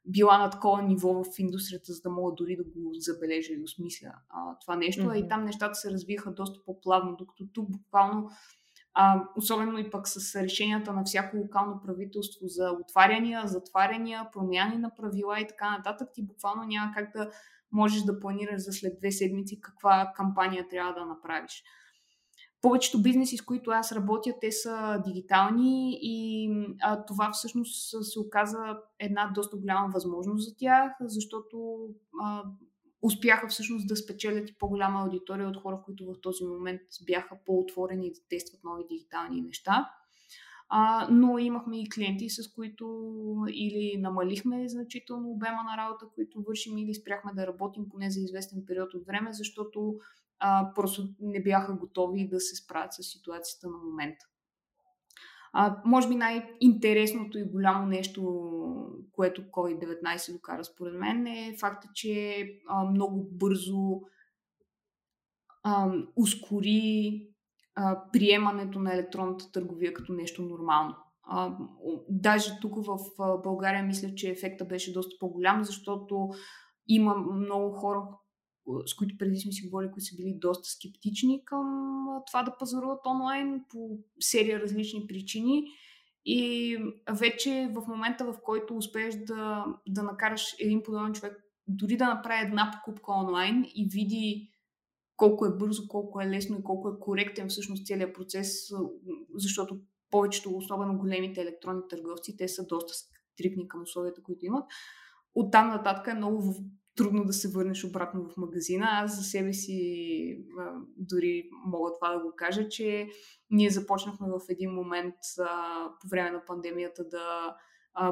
била на такова ниво в индустрията, за да мога дори да го забележа и осмисля а, това нещо. Mm-hmm. А и там нещата се развиха доста по-плавно, докато тук буквално а, особено и пък с решенията на всяко локално правителство за отваряния, затваряния, промяни на правила и така нататък, ти буквално няма как да можеш да планираш за след две седмици каква кампания трябва да направиш. Повечето бизнеси, с които аз работя, те са дигитални и а, това всъщност се оказа една доста голяма възможност за тях, защото а, успяха всъщност да спечелят и по-голяма аудитория от хора, които в този момент бяха по-отворени да тестват нови дигитални неща. А, но имахме и клиенти, с които или намалихме значително обема на работа, които вършим, или спряхме да работим поне за известен период от време, защото а, просто не бяха готови да се справят с ситуацията на момента. А, може би най-интересното и голямо нещо, което COVID-19 докара според мен е факта, че а, много бързо а, ускори а, приемането на електронната търговия като нещо нормално. А, даже тук в България мисля, че ефекта беше доста по-голям, защото има много хора, с които преди сме си говорили, които са били доста скептични към това да пазаруват онлайн по серия различни причини. И вече в момента, в който успееш да, да накараш един подобен човек дори да направи една покупка онлайн и види колко е бързо, колко е лесно и колко е коректен всъщност целият процес, защото повечето, особено големите електронни търговци, те са доста стрикни към условията, които имат. Оттам нататък е много трудно да се върнеш обратно в магазина. Аз за себе си дори мога това да го кажа, че ние започнахме в един момент по време на пандемията да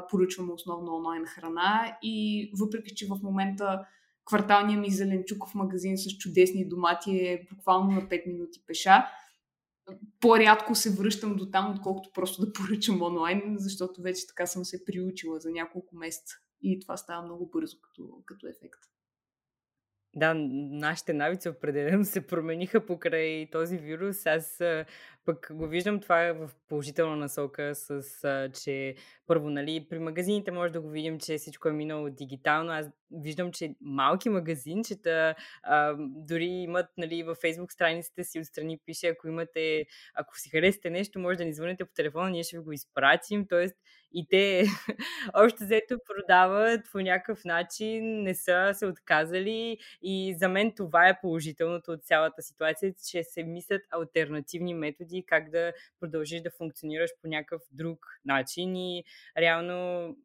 поръчваме основно онлайн храна и въпреки, че в момента кварталният ми зеленчуков магазин с чудесни домати е буквално на 5 минути пеша, по-рядко се връщам до там, отколкото просто да поръчам онлайн, защото вече така съм се приучила за няколко месеца и това става много бързо като, като ефект. Да, нашите навици определено се промениха покрай този вирус. Аз пък го виждам това в положителна насока, с, че първо, нали, при магазините може да го видим, че всичко е минало дигитално. Аз виждам, че малки магазинчета а, дори имат, нали, във Facebook страниците си отстрани пише, ако имате, ако си харесате нещо, може да ни звъните по телефона, ние ще ви го изпратим. Тоест, и те още взето продават по някакъв начин, не са се отказали и за мен това е положителното от цялата ситуация, че се мислят альтернативни методи как да продължиш да функционираш по някакъв друг начин и реално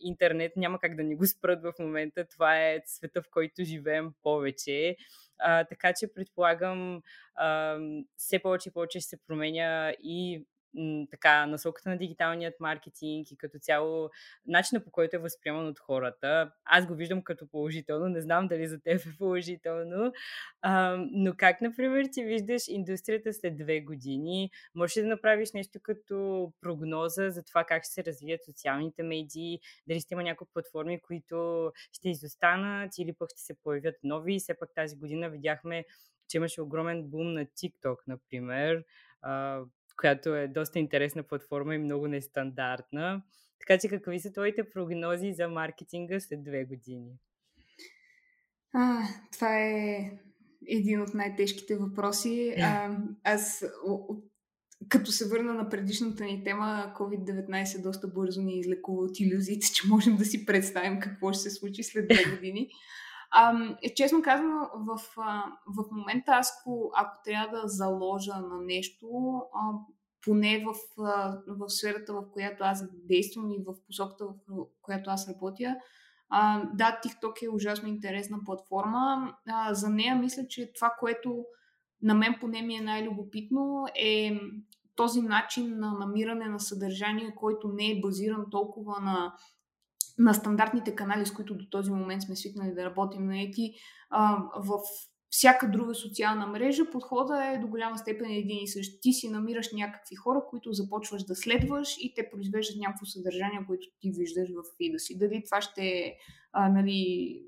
интернет няма как да ни го спрат в момента. Това е света, в който живеем повече. А, така че предполагам, а, все повече и повече ще се променя и така, насоката на дигиталният маркетинг и като цяло начина по който е възприеман от хората. Аз го виждам като положително, не знам дали за теб е положително, а, но как, например, ти виждаш индустрията след две години? Можеш ли да направиш нещо като прогноза за това как ще се развият социалните медии, дали ще има някои платформи, които ще изостанат или пък ще се появят нови. Все пак тази година видяхме, че имаше огромен бум на TikTok, например която е доста интересна платформа и много нестандартна. Така че какви са твоите прогнози за маркетинга след две години? А, това е един от най-тежките въпроси. А, аз, като се върна на предишната ни тема, COVID-19 доста бързо ни излекува от иллюзиите, че можем да си представим какво ще се случи след две години. А, е, честно казано, в, в момента аз, ако, ако трябва да заложа на нещо, а, поне в, в сферата, в която аз действам и в посоката, в която аз работя, а, да, TikTok е ужасно интересна платформа. А, за нея мисля, че това, което на мен поне ми е най-любопитно е този начин на намиране на съдържание, който не е базиран толкова на на стандартните канали, с които до този момент сме свикнали да работим на ети, в всяка друга социална мрежа, подхода е до голяма степен един и същ. Ти си намираш някакви хора, които започваш да следваш и те произвеждат някакво съдържание, което ти виждаш в фида си. Дали това ще е нали,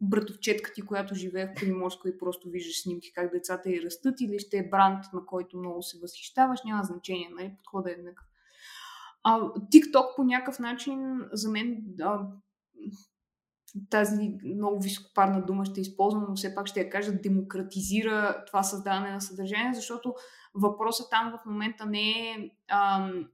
братовчетка ти, която живее в Приморско и просто виждаш снимки как децата й растат, или ще е бранд, на който много се възхищаваш, няма значение, нали? подходът е някакъв. А, TikTok по някакъв начин за мен а, тази много високопарна дума ще използвам, но все пак ще я кажа, демократизира това създаване на съдържание, защото въпросът там в момента не е ам,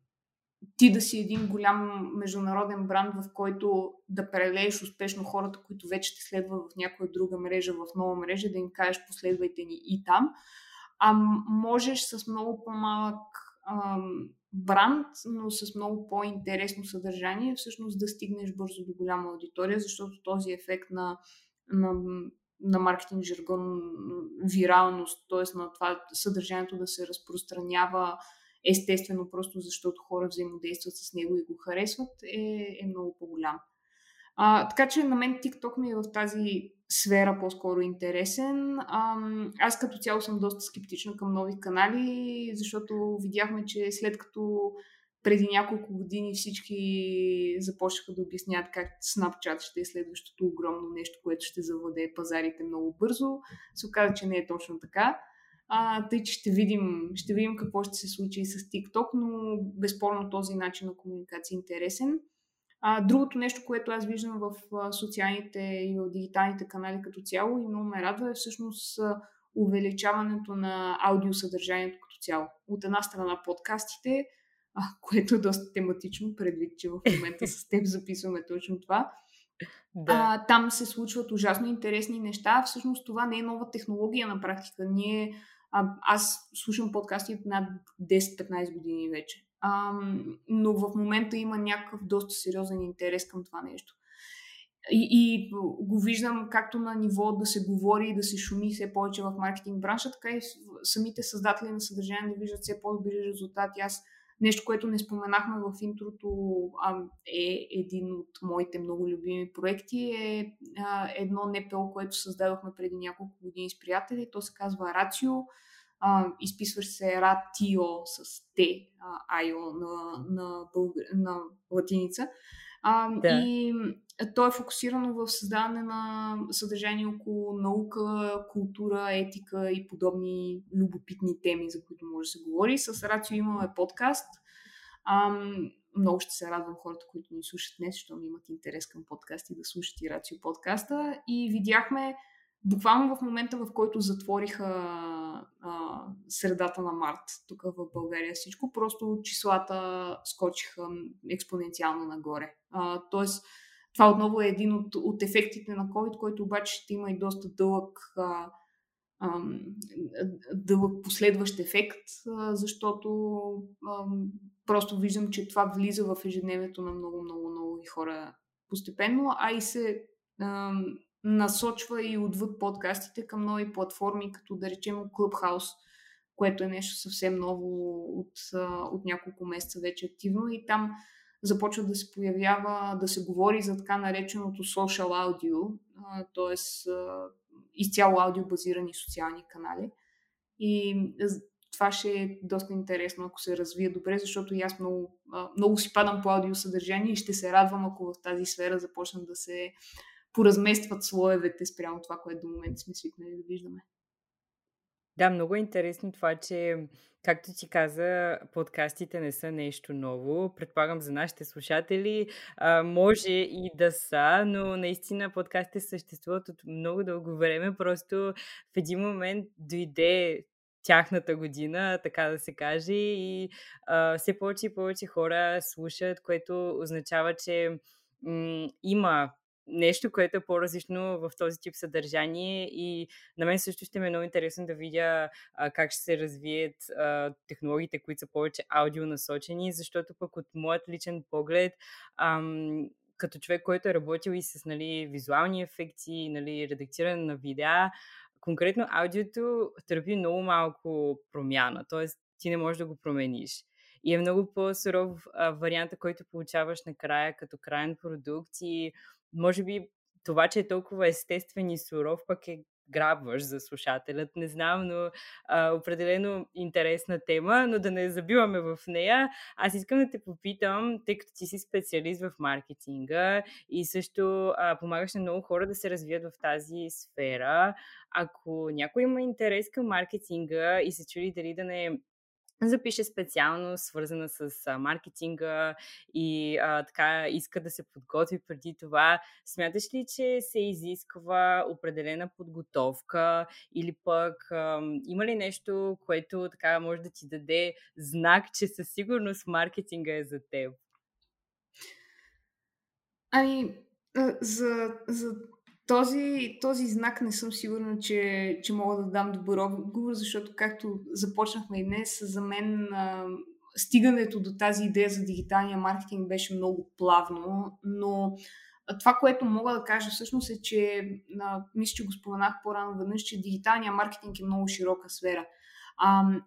ти да си един голям международен бранд, в който да прелееш успешно хората, които вече те следват в някоя друга мрежа, в нова мрежа, да им кажеш последвайте ни и там, а можеш с много по-малък ам, бранд, но с много по-интересно съдържание, всъщност да стигнеш бързо до голяма аудитория, защото този ефект на, на, на маркетинг жаргон, виралност, т.е. на това съдържанието да се разпространява естествено, просто защото хора взаимодействат с него и го харесват, е, е много по-голям. А, така че на мен TikTok ми е в тази сфера по-скоро интересен. А, аз като цяло съм доста скептична към нови канали, защото видяхме, че след като преди няколко години всички започнаха да обясняват как Snapchat ще е следващото огромно нещо, което ще завладее пазарите много бързо, се оказа, че не е точно така. А, тъй, че ще видим, ще видим какво ще се случи с TikTok, но безспорно този начин на комуникация е интересен. А, другото нещо, което аз виждам в социалните и в дигиталните канали като цяло и много ме радва е всъщност увеличаването на аудиосъдържанието като цяло. От една страна подкастите, а, което е доста тематично, предвид, че в момента с теб записваме точно това. Да. А, там се случват ужасно интересни неща. Всъщност това не е нова технология на практика. Ние, а, аз слушам подкасти над 10-15 години вече. А, но в момента има някакъв доста сериозен интерес към това нещо. И, и го виждам както на ниво да се говори и да се шуми все повече в маркетинг бранша, така и самите създатели на съдържание да виждат все по-добри резултати. Аз нещо, което не споменахме в интрото, а, е един от моите много любими проекти, е а, едно НПО, което създадохме преди няколко години с приятели. То се казва Рацио а, изписваш се ратио с Т, айо на, на, българ, на латиница. А, да. И то е фокусирано в създаване на съдържание около наука, култура, етика и подобни любопитни теми, за които може да се говори. С Рацио имаме подкаст. А, много ще се радвам хората, които ни слушат днес, защото имат интерес към подкасти, да слушат и Рацио подкаста. И видяхме буквално в момента, в който затвориха а, средата на март, тук в България всичко, просто числата скочиха експоненциално нагоре. А, тоест, това отново е един от, от ефектите на COVID, който обаче ще има и доста дълъг, а, а, дълъг последващ ефект, а, защото а, просто виждам, че това влиза в ежедневието на много, много, много хора постепенно, а и се насочва и отвъд подкастите към нови платформи, като да речем Clubhouse, което е нещо съвсем ново от, от няколко месеца вече активно и там започва да се появява, да се говори за така нареченото social audio, т.е. изцяло аудиобазирани социални канали. И това ще е доста интересно, ако се развие добре, защото и аз много, много си падам по аудиосъдържание и ще се радвам, ако в тази сфера започнат да се поразместват слоевете спрямо това, което до момента сме свикнали да виждаме. Да, много е интересно това, че, както ти каза, подкастите не са нещо ново. Предполагам за нашите слушатели, а, може и да са, но наистина подкастите съществуват от много дълго време. Просто в един момент дойде тяхната година, така да се каже, и а, все повече и повече хора слушат, което означава, че м- има нещо, което е по-различно в този тип съдържание и на мен също ще ме е много интересно да видя а, как ще се развият а, технологиите, които са повече аудио насочени, защото пък от моят личен поглед ам, като човек, който е работил и с нали, визуални ефекти, нали, редактиране на видеа, конкретно аудиото търпи много малко промяна, т.е. ти не можеш да го промениш. И е много по-суров варианта, който получаваш накрая като крайен продукт и може би това, че е толкова естествен и суров, пък е грабваш за слушателят. Не знам, но а, определено интересна тема, но да не забиваме в нея. Аз искам да те попитам, тъй като ти си специалист в маркетинга и също а, помагаш на много хора да се развият в тази сфера. Ако някой има интерес към маркетинга и се чули дали да не запише специално, свързана с а, маркетинга и а, така иска да се подготви преди това. Смяташ ли, че се изисква определена подготовка или пък а, има ли нещо, което така може да ти даде знак, че със сигурност маркетинга е за теб? Ами, за, за този, този знак не съм сигурна, че, че мога да дам добър отговор, защото както започнахме и днес, за мен а, стигането до тази идея за дигиталния маркетинг беше много плавно, но това, което мога да кажа всъщност е, че а, мисля, че го споменах по-рано веднъж, че дигиталния маркетинг е много широка сфера.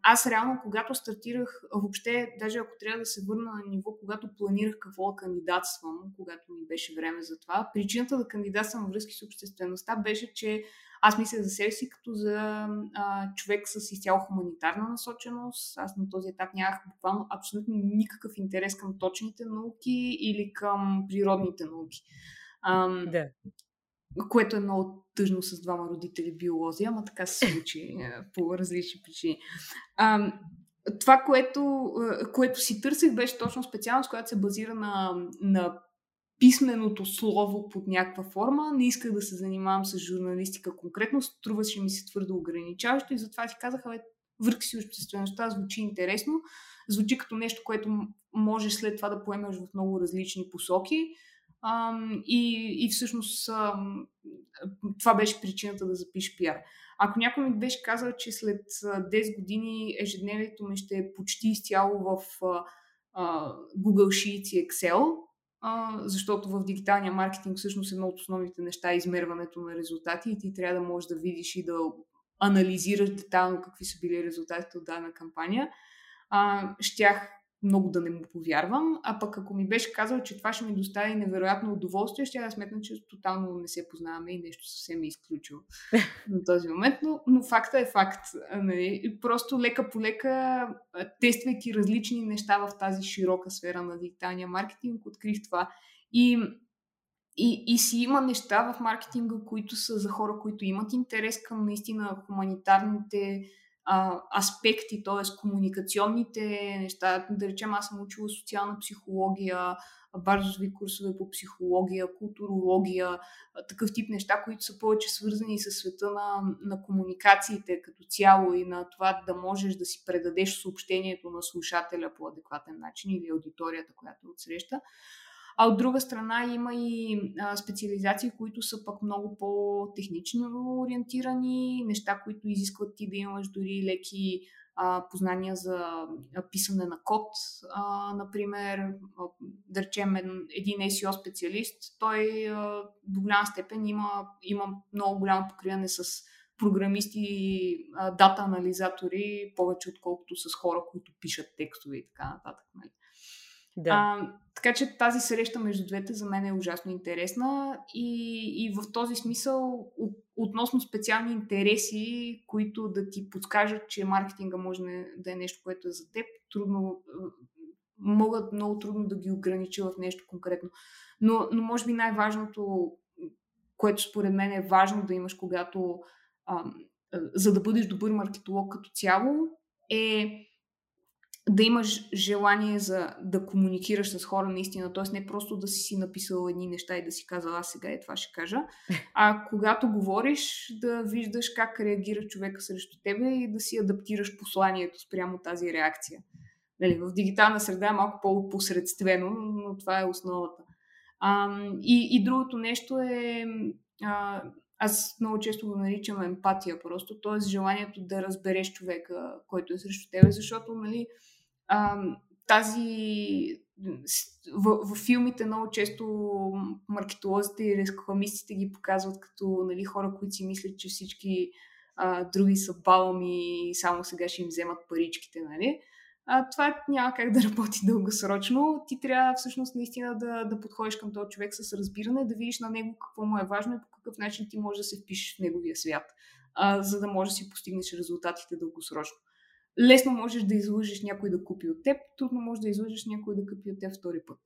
Аз реално, когато стартирах, въобще, даже ако трябва да се върна на ниво, когато планирах какво да кандидатствам, когато ми беше време за това, причината да кандидатствам връзки с обществеността беше, че аз мисля за себе си като за а, човек с изцяло хуманитарна насоченост. Аз на този етап нямах буквално абсолютно никакъв интерес към точните науки или към природните науки. А, да което е много тъжно с двама родители биолози, ама така се случи е, по различни причини. А, това, което, е, което си търсих, беше точно специалност, която се базира на, на писменото слово под някаква форма. Не исках да се занимавам с журналистика конкретно, струваше ми се твърдо ограничаващо и затова си казах, бе, върх си обществеността звучи интересно, звучи като нещо, което можеш след това да поемеш в много различни посоки. Ам, и, и всъщност ам, това беше причината да запиша пиар. Ако някой ми беше казал, че след 10 години ежедневието ми ще е почти изцяло в а, Google Sheets и Excel, а, защото в дигиталния маркетинг всъщност едно от основните неща е измерването на резултати и ти трябва да можеш да видиш и да анализираш детайлно какви са били резултатите от дадена кампания, а, щях много да не му повярвам, а пък ако ми беше казал, че това ще ми достави невероятно удоволствие, ще да сметна, че тотално не се познаваме и нещо съвсем е изключило на този момент, но, но факта е факт. Нали? Просто лека по лека, тествайки различни неща в тази широка сфера на дигиталния маркетинг, открих това. И и, и си има неща в маркетинга, които са за хора, които имат интерес към наистина хуманитарните аспекти, т.е. комуникационните неща. Да речем, аз съм учила социална психология, базови курсове по психология, културология, такъв тип неща, които са повече свързани с света на, на комуникациите като цяло и на това да можеш да си предадеш съобщението на слушателя по адекватен начин или аудиторията, която отсреща. А от друга страна има и а, специализации, които са пък много по-технично ориентирани, неща, които изискват ти да имаш дори леки а, познания за писане на код, а, например, да речем един SEO специалист, той а, до голяма степен има, има много голямо покриване с програмисти и дата анализатори, повече отколкото с хора, които пишат текстове и така нататък. Нали? Да. А, така че тази среща между двете за мен е ужасно интересна и, и в този смисъл относно специални интереси, които да ти подскажат, че маркетинга може да е нещо, което е за теб, трудно, могат много трудно да ги огранича в нещо конкретно. Но, но може би най-важното, което според мен е важно да имаш, когато а, за да бъдеш добър маркетолог като цяло, е да имаш желание за да комуникираш с хора наистина, т.е. не просто да си си написал едни неща и да си казал аз сега е това ще кажа, а когато говориш да виждаш как реагира човека срещу тебе и да си адаптираш посланието спрямо тази реакция. Нали, в дигитална среда е малко по-посредствено, но това е основата. А, и, и другото нещо е а, аз много често го наричам емпатия просто, т.е. желанието да разбереш човека, който е срещу тебе, защото нали, а, тази в, в филмите много често маркетолозите и рекламистите ги показват като нали, хора, които си мислят, че всички а, други са балами и само сега ще им вземат паричките. Нали? А, това няма как да работи дългосрочно. Ти трябва всъщност наистина да, да подходиш към този човек с разбиране, да видиш на него какво му е важно и по какъв начин ти можеш да се впишеш в неговия свят, а, за да можеш да си постигнеш резултатите дългосрочно лесно можеш да излъжеш някой да купи от теб, трудно можеш да излъжеш някой да купи от теб втори път.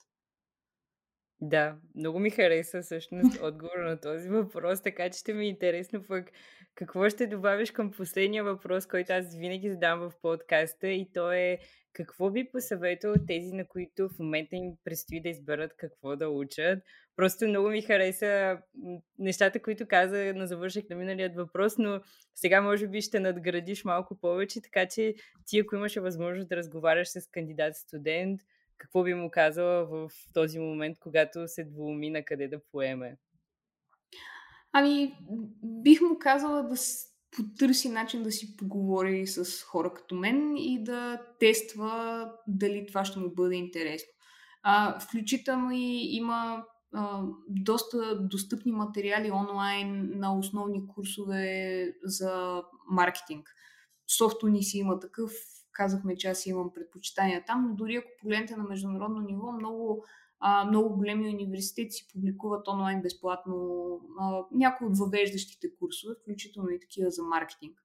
Да, много ми хареса всъщност отговор на този въпрос, така че ще ми е интересно пък какво ще добавиш към последния въпрос, който аз винаги задам в подкаста и то е какво би посъветвал тези, на които в момента им предстои да изберат какво да учат? Просто много ми хареса нещата, които каза на завършек на миналият въпрос, но сега може би ще надградиш малко повече, така че ти, ако имаше възможност да разговаряш с кандидат-студент, какво би му казала в този момент, когато се двуми на къде да поеме? Ами, бих му казала да потърси начин да си поговори с хора като мен и да тества дали това ще му бъде интересно. А, включително и има а, доста достъпни материали онлайн на основни курсове за маркетинг. Софто ни си има такъв, казахме, че аз имам предпочитания там, но дори ако погледнете на международно ниво, много а, много големи университети си публикуват онлайн безплатно а, някои от въвеждащите курсове, включително и такива за маркетинг.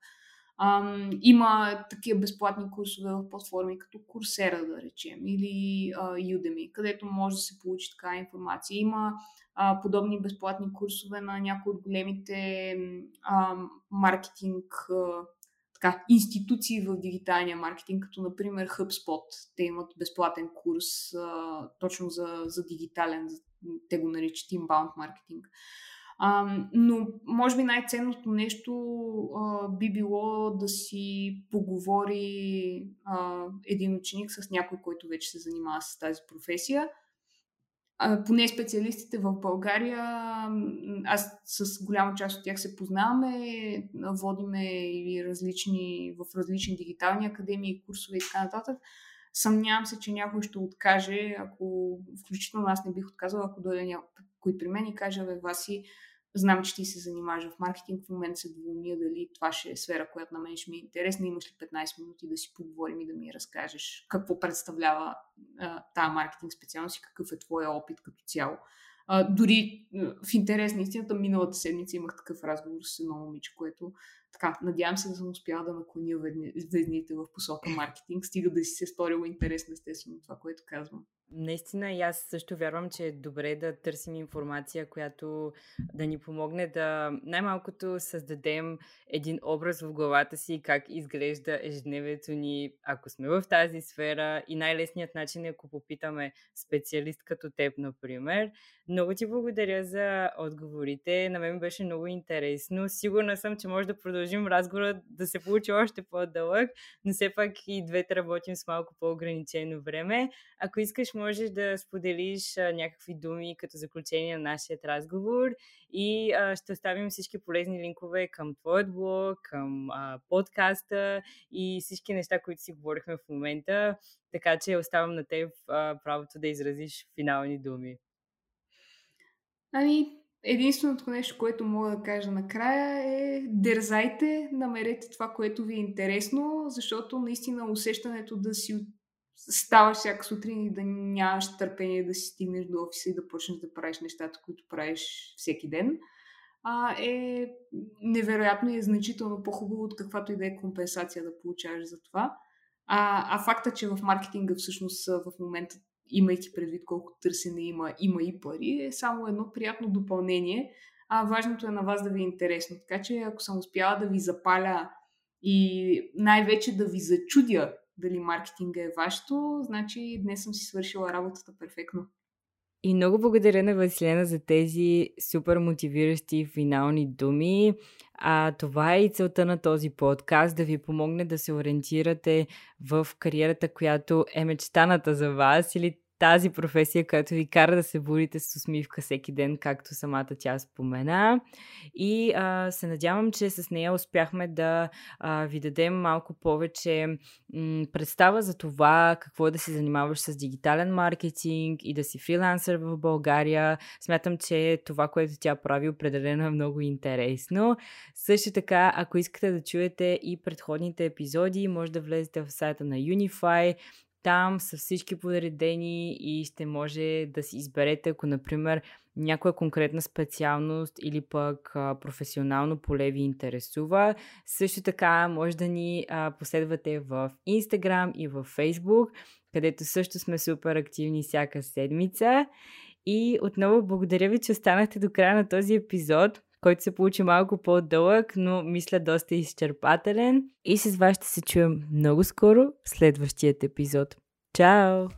А, има такива безплатни курсове в платформи като Coursera, да речем, или а, Udemy, където може да се получи така информация. Има а, подобни безплатни курсове на някои от големите а, маркетинг а, така, институции в дигиталния маркетинг, като например HubSpot. Те имат безплатен курс а, точно за, за дигитален, те го наричат inbound маркетинг. А, но може би най-ценното нещо а, би било да си поговори а, един ученик с някой, който вече се занимава с тази професия поне специалистите в България, аз с голяма част от тях се познаваме, водиме и различни, в различни дигитални академии, курсове и така нататък. Съмнявам се, че някой ще откаже, ако включително аз не бих отказала, ако дойде някой при мен и каже, бе, Васи, Знам, че ти се занимаваш в маркетинг. В момента се двумия дали това ще е сфера, която на мен ще ми е интересна. Имаш ли 15 минути да си поговорим и да ми разкажеш какво представлява тази маркетинг специалност и какъв е твоя опит като цяло. А, дори в интерес на истината, миналата седмица имах такъв разговор с едно момиче, което така, надявам се да съм успяла да наклоня везните в посока маркетинг, стига да си се сторила интересно естествено това, което казвам. Наистина и аз също вярвам, че е добре да търсим информация, която да ни помогне да най-малкото създадем един образ в главата си как изглежда ежедневието ни, ако сме в тази сфера. И най-лесният начин е, ако попитаме специалист като теб, например. Много ти благодаря за отговорите. На мен беше много интересно. Сигурна съм, че може да продължим разговора да се получи още по-дълъг, но все пак и двете работим с малко по-ограничено време. Ако искаш, можеш да споделиш а, някакви думи като заключение на нашия разговор и а, ще оставим всички полезни линкове към твоят блог, към а, подкаста и всички неща, които си говорихме в момента. Така че оставам на теб а, правото да изразиш финални думи. Ами, единственото нещо, което мога да кажа накрая е дързайте, намерете това, което ви е интересно, защото наистина усещането да си ставаш всяка сутрин и да нямаш търпение да си стигнеш до офиса и да почнеш да правиш нещата, които правиш всеки ден, а, е невероятно и е значително по-хубаво от каквато и да е компенсация да получаваш за това. А, а факта, че в маркетинга всъщност в момента, имайки предвид колко търсене има, има и пари, е само едно приятно допълнение. А важното е на вас да ви е интересно. Така че ако съм успяла да ви запаля и най-вече да ви зачудя дали маркетинга е вашето, значи днес съм си свършила работата перфектно. И много благодаря на Василена за тези супер мотивиращи финални думи. А това е и целта на този подкаст да ви помогне да се ориентирате в кариерата, която е мечтаната за вас или тази професия, която ви кара да се борите с усмивка всеки ден, както самата тя спомена. И а, се надявам, че с нея успяхме да а, ви дадем малко повече м- представа за това какво е да се занимаваш с дигитален маркетинг и да си фрилансър в България. Смятам, че това, което тя прави, определено е много интересно. Също така, ако искате да чуете и предходните епизоди, може да влезете в сайта на Unify там са всички подредени и ще може да си изберете, ако, например, някоя конкретна специалност или пък а, професионално поле ви интересува. Също така може да ни а, последвате в Instagram и в Facebook, където също сме супер активни всяка седмица. И отново благодаря ви, че останахте до края на този епизод който се получи малко по-дълъг, но мисля доста изчерпателен. И с вас ще се чуем много скоро в следващият епизод. Чао!